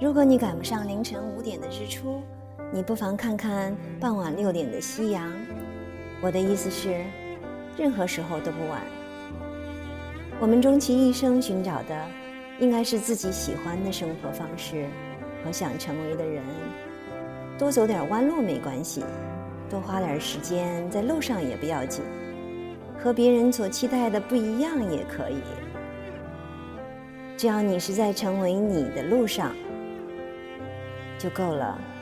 如果你赶不上凌晨五点的日出，你不妨看看傍晚六点的夕阳。我的意思是，任何时候都不晚。我们终其一生寻找的，应该是自己喜欢的生活方式和想成为的人。多走点弯路没关系，多花点时间在路上也不要紧。和别人所期待的不一样也可以，只要你是在成为你的路上就够了。